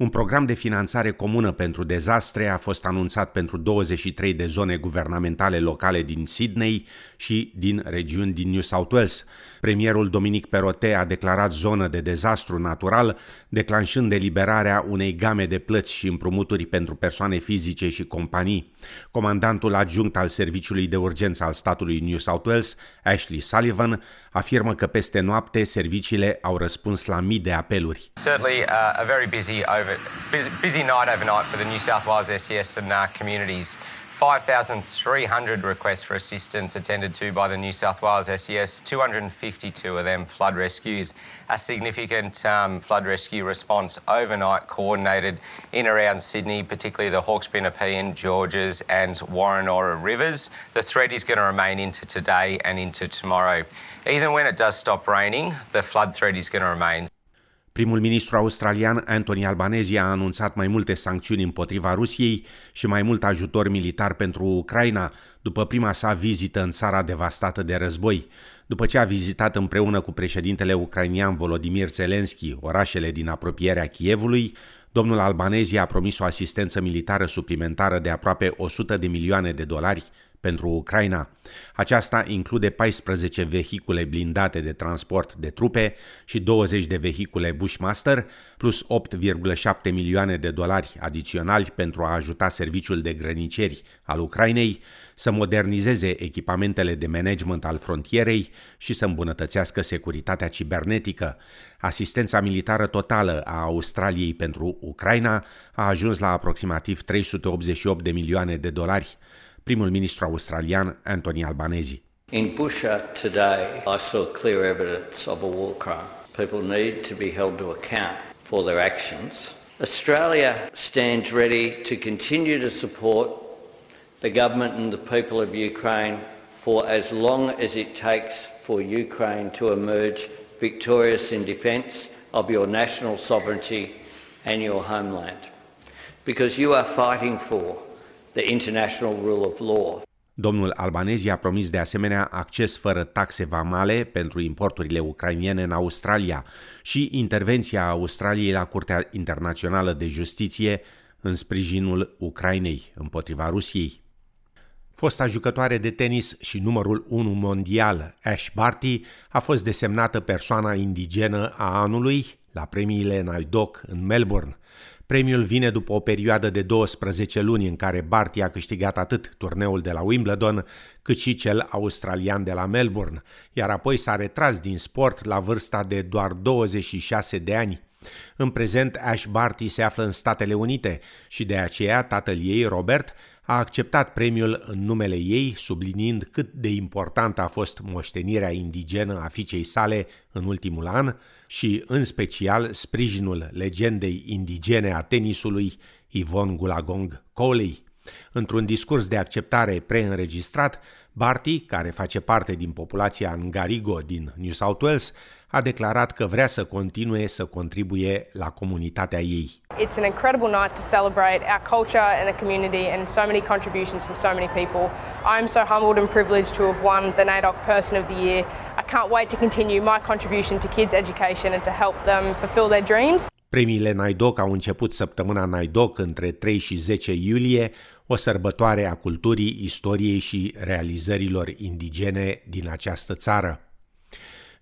Un program de finanțare comună pentru dezastre a fost anunțat pentru 23 de zone guvernamentale locale din Sydney și din regiuni din New South Wales. Premierul Dominic Perottet a declarat zonă de dezastru natural, declanșând eliberarea unei game de plăți și împrumuturi pentru persoane fizice și companii. Comandantul adjunct al Serviciului de Urgență al statului New South Wales, Ashley Sullivan, afirmă că peste noapte serviciile au răspuns la mii de apeluri. Certainly uh, a very busy over busy, busy night overnight for the New South Wales SES and uh, communities. 5,300 requests for assistance attended to by the New South Wales SES, 252 of them flood rescues. A significant um, flood rescue response overnight coordinated in around Sydney, particularly the Hawkesbury Nepean, Georges and Warrenora rivers. The threat is going to remain into today and into tomorrow. Even when it does stop raining, the flood threat is going to remain. Primul ministru australian Anthony Albanese a anunțat mai multe sancțiuni împotriva Rusiei și mai mult ajutor militar pentru Ucraina după prima sa vizită în țara devastată de război. După ce a vizitat împreună cu președintele ucrainian Volodymyr Zelensky orașele din apropierea Kievului, domnul Albanese a promis o asistență militară suplimentară de aproape 100 de milioane de dolari pentru Ucraina. Aceasta include 14 vehicule blindate de transport de trupe și 20 de vehicule Bushmaster, plus 8,7 milioane de dolari adiționali pentru a ajuta serviciul de grăniceri al Ucrainei să modernizeze echipamentele de management al frontierei și să îmbunătățească securitatea cibernetică. Asistența militară totală a Australiei pentru Ucraina a ajuns la aproximativ 388 de milioane de dolari primul ministru australian Anthony Albanese. In Busha today, I saw clear evidence of a war crime. People need to be held to account for their actions. Australia stands ready to continue to support the government and the people of Ukraine for as long as it takes for Ukraine to emerge victorious in defence of your national sovereignty and your homeland. Because you are fighting for the international rule of law. Domnul Albanezi a promis de asemenea acces fără taxe vamale pentru importurile ucrainiene în Australia și intervenția Australiei la Curtea Internațională de Justiție în sprijinul Ucrainei împotriva Rusiei. Fosta jucătoare de tenis și numărul 1 mondial, Ash Barty, a fost desemnată persoana indigenă a anului la premiile Naidoc în Melbourne. Premiul vine după o perioadă de 12 luni în care Barty a câștigat atât turneul de la Wimbledon, cât și cel australian de la Melbourne, iar apoi s-a retras din sport la vârsta de doar 26 de ani. În prezent, Ash Barty se află în Statele Unite și de aceea tatăl ei, Robert, a acceptat premiul în numele ei, subliniind cât de importantă a fost moștenirea indigenă a fiicei sale în ultimul an și, în special, sprijinul legendei indigene a tenisului Yvonne Gulagong Coley. Într-un discurs de acceptare preînregistrat, Barty, care face parte din populația Ngarigo din New South Wales, a declarat că vrea să continue să contribuie la comunitatea ei. It's an incredible night to celebrate our culture and the community and so many contributions from so many people. I'm so humbled and privileged to have won the NAIDOC Person of the Year. I can't wait to continue my contribution to kids' education and to help them fulfill their dreams. Premiile NAIDOC au început săptămâna NAIDOC între 3 și 10 iulie, o sărbătoare a culturii, istoriei și realizărilor indigene din această țară.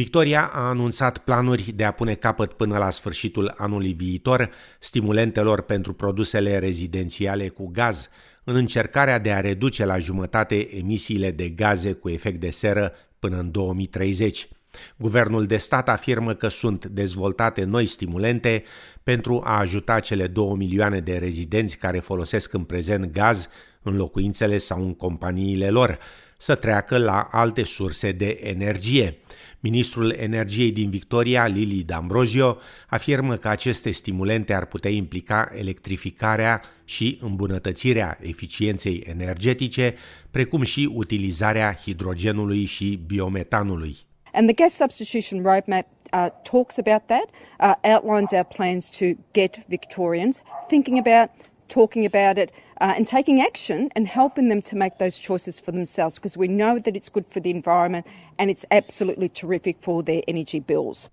Victoria a anunțat planuri de a pune capăt până la sfârșitul anului viitor stimulentelor pentru produsele rezidențiale cu gaz, în încercarea de a reduce la jumătate emisiile de gaze cu efect de seră până în 2030. Guvernul de stat afirmă că sunt dezvoltate noi stimulente pentru a ajuta cele 2 milioane de rezidenți care folosesc în prezent gaz în locuințele sau în companiile lor să treacă la alte surse de energie. Ministrul Energiei din Victoria, Lili D'Ambrosio, afirmă că aceste stimulente ar putea implica electrificarea și îmbunătățirea eficienței energetice, precum și utilizarea hidrogenului și biometanului. And the gas substitution roadmap uh, talks about that, uh, outlines our plans to get Victorians thinking about talking about it uh, and taking action and helping them to make those choices for themselves because we know that it's good for the environment and it's absolutely terrific for their energy bills.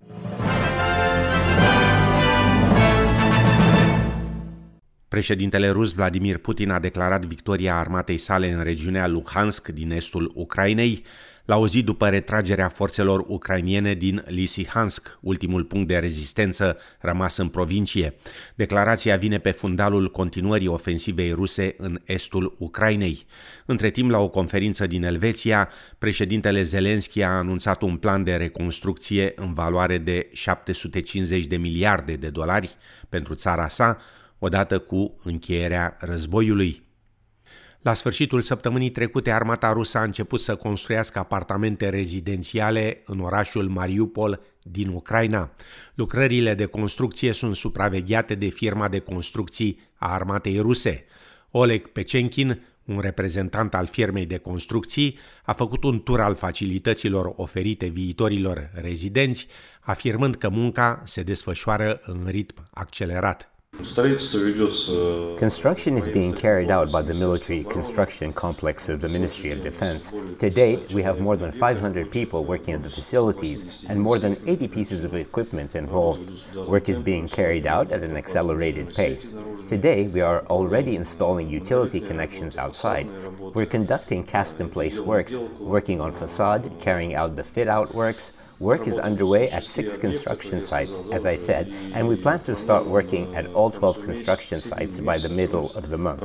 Președintele rus Vladimir Putin a declarat victoria armatei sale în regiunea Luhansk din estul Ucrainei, la o zi după retragerea forțelor ucrainiene din Lysychansk, ultimul punct de rezistență rămas în provincie. Declarația vine pe fundalul continuării ofensivei ruse în estul Ucrainei. Între timp, la o conferință din Elveția, președintele Zelenski a anunțat un plan de reconstrucție în valoare de 750 de miliarde de dolari pentru țara sa, odată cu încheierea războiului. La sfârșitul săptămânii trecute, armata rusă a început să construiască apartamente rezidențiale în orașul Mariupol din Ucraina. Lucrările de construcție sunt supravegheate de firma de construcții a armatei ruse. Oleg Pecenchin, un reprezentant al firmei de construcții, a făcut un tur al facilităților oferite viitorilor rezidenți, afirmând că munca se desfășoară în ritm accelerat. Construction is being carried out by the military construction complex of the Ministry of Defense. To date, we have more than 500 people working at the facilities and more than 80 pieces of equipment involved. Work is being carried out at an accelerated pace. Today, we are already installing utility connections outside. We're conducting cast in place works, working on facade, carrying out the fit out works, Work is underway at six construction sites, as I said, and we plan to start working at all 12 construction sites by the middle of the month.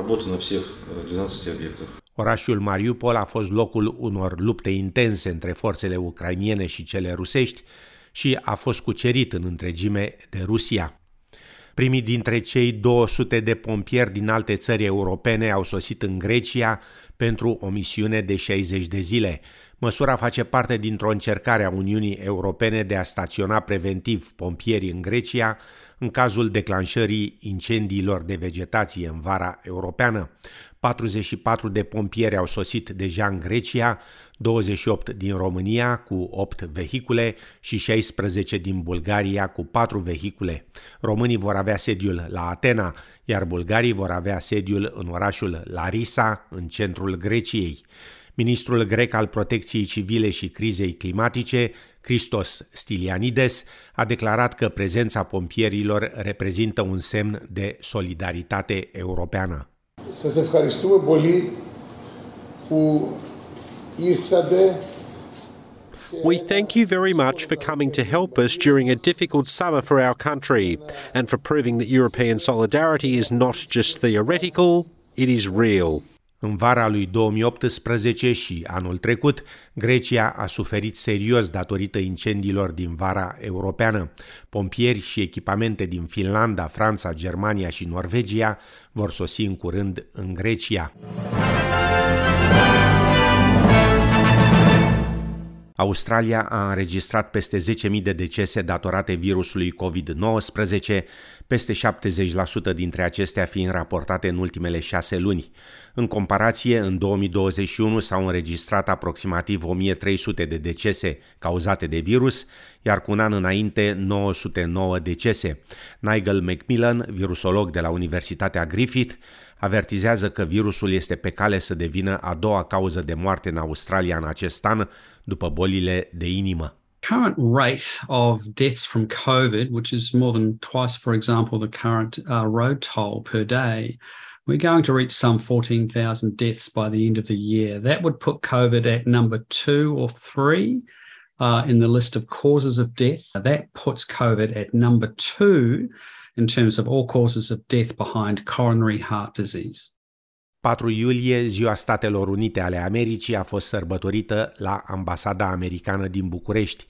Orașul Mariupol a fost locul unor lupte intense între forțele ucrainiene și cele rusești și a fost cucerit în întregime de Rusia. Primii dintre cei 200 de pompieri din alte țări europene au sosit în Grecia pentru o misiune de 60 de zile. Măsura face parte dintr-o încercare a Uniunii Europene de a staționa preventiv pompierii în Grecia în cazul declanșării incendiilor de vegetație în vara europeană. 44 de pompieri au sosit deja în Grecia, 28 din România cu 8 vehicule și 16 din Bulgaria cu 4 vehicule. Românii vor avea sediul la Atena, iar bulgarii vor avea sediul în orașul Larisa, în centrul Greciei. Ministrul grec al protecției civile și crizei climatice, Christos Stilianides, a declarat că prezența pompierilor reprezintă un semn de solidaritate europeană. Σας ευχαριστούμε πολύ που ήρθατε We thank you very much for coming to help us during a difficult summer for our country and for proving that European solidarity is not just theoretical, it is real. În vara lui 2018 și anul trecut, Grecia a suferit serios datorită incendiilor din vara europeană. Pompieri și echipamente din Finlanda, Franța, Germania și Norvegia vor sosi în curând în Grecia. Australia a înregistrat peste 10.000 de decese datorate virusului COVID-19, peste 70% dintre acestea fiind raportate în ultimele șase luni. În comparație, în 2021 s-au înregistrat aproximativ 1300 de decese cauzate de virus, iar cu un an înainte 909 decese. Nigel Macmillan, virusolog de la Universitatea Griffith, avertizează că virusul este pe cale să devină a doua cauză de moarte în Australia în acest an, după bolile de inimă. Current rate of deaths from COVID, which is more than twice, for example, the current uh, road toll per day, we're going to reach some 14,000 deaths by the end of the year. That would put COVID at number two or three uh, in the list of causes of death. That puts COVID at number two in terms of all causes of death behind coronary heart disease. 4 iulie, Ziua Statelor Unite ale Americii a fost sărbătorită la Ambasada Americană din București.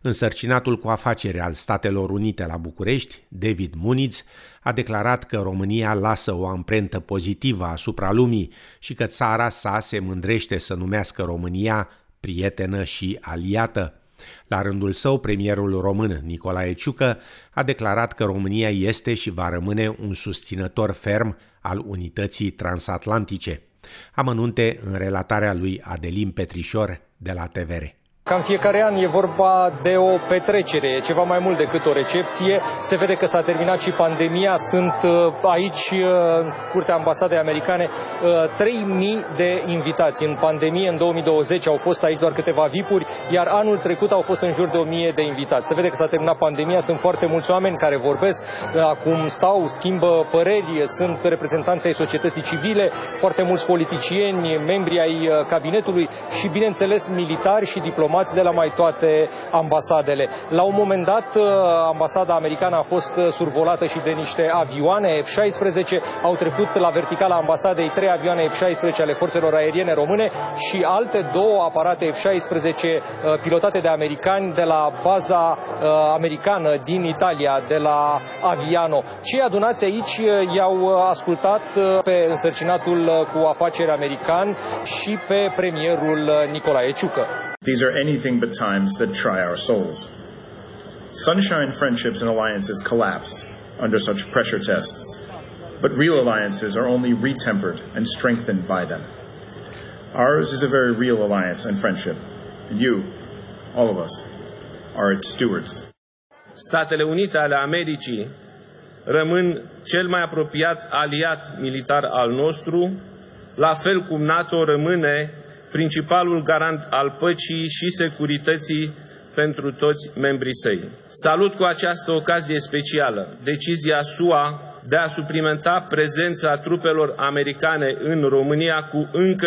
Însărcinatul cu afaceri al Statelor Unite la București, David Muniz, a declarat că România lasă o amprentă pozitivă asupra lumii și că țara sa se mândrește să numească România prietenă și aliată. La rândul său, premierul român Nicolae Ciucă a declarat că România este și va rămâne un susținător ferm al unității transatlantice. Amănunte în relatarea lui Adelin Petrișor de la TVR. Ca în fiecare an e vorba de o petrecere, e ceva mai mult decât o recepție. Se vede că s-a terminat și pandemia. Sunt uh, aici, uh, în curtea ambasadei americane, 3.000 uh, de invitați. În pandemie, în 2020, au fost aici doar câteva vipuri, iar anul trecut au fost în jur de 1.000 de invitați. Se vede că s-a terminat pandemia, sunt foarte mulți oameni care vorbesc, acum stau, schimbă păreri, sunt reprezentanții ai societății civile, foarte mulți politicieni, membri ai cabinetului și, bineînțeles, militari și diplomati diplomați de la mai toate ambasadele. La un moment dat, uh, ambasada americană a fost uh, survolată și de niște avioane F-16. Au trecut la verticala ambasadei trei avioane F-16 ale forțelor aeriene române și alte două aparate F-16 uh, pilotate de americani de la baza americană din Italia, de la Aviano. Cei adunați aici i-au ascultat pe însărcinatul cu afaceri american și pe premierul Nicolae Ciucă. These are anything but times that try our souls. Sunshine friendships and alliances collapse under such pressure tests, but real alliances are only retempered and strengthened by them. Ours is a very real alliance and friendship, and you, all of us, are its stewards. Statele Unite ale Americii rămân cel mai apropiat aliat militar al nostru, la fel cum NATO rămâne principalul garant al păcii și securității pentru toți membrii săi. Salut cu această ocazie specială decizia SUA de a suplimenta prezența trupelor americane în România cu încă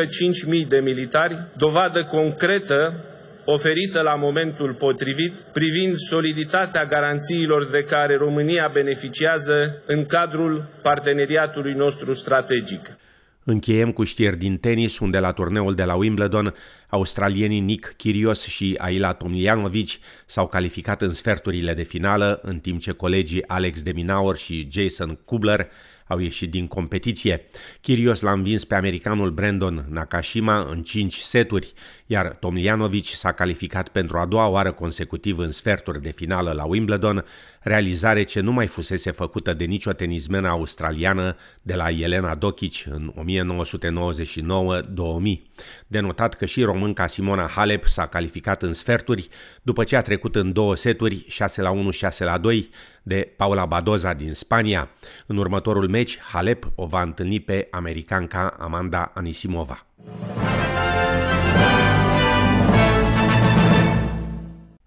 5.000 de militari, dovadă concretă oferită la momentul potrivit privind soliditatea garanțiilor de care România beneficiază în cadrul parteneriatului nostru strategic. Încheiem cu știri din tenis, unde la turneul de la Wimbledon, australienii Nick Kyrgios și Aila Tomljanovic s-au calificat în sferturile de finală, în timp ce colegii Alex de Minaur și Jason Kubler au ieșit din competiție. Kyrgios l-a învins pe americanul Brandon Nakashima în 5 seturi, iar Tomljanovic s-a calificat pentru a doua oară consecutiv în sferturi de finală la Wimbledon, realizare ce nu mai fusese făcută de nicio tenismenă australiană de la Elena Dokic în 1999-2000. Denotat că și românca Simona Halep s-a calificat în sferturi după ce a trecut în două seturi 6 la 1, 6 la 2 de Paula Badoza din Spania. În următorul meci, Halep o va întâlni pe americanca Amanda Anisimova.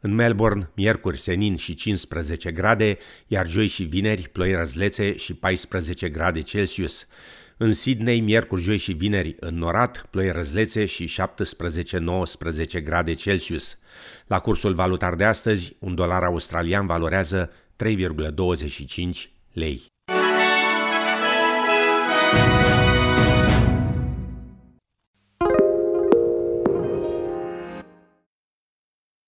În Melbourne, miercuri, senin și 15 grade, iar joi și vineri, ploi răzlețe și 14 grade Celsius. În Sydney, miercuri, joi și vineri, norat, ploi răzlețe și 17-19 grade Celsius. La cursul valutar de astăzi, un dolar australian valorează 3,25 lei.